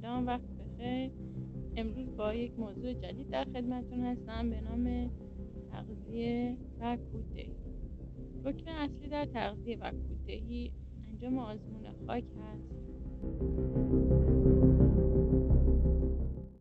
سلام وقت بخیر امروز با یک موضوع جدید در خدمتون هستم به نام تغذیه و کوددهی رکن اصلی در تغذیه و کوددهی انجام آزمون خاک هست.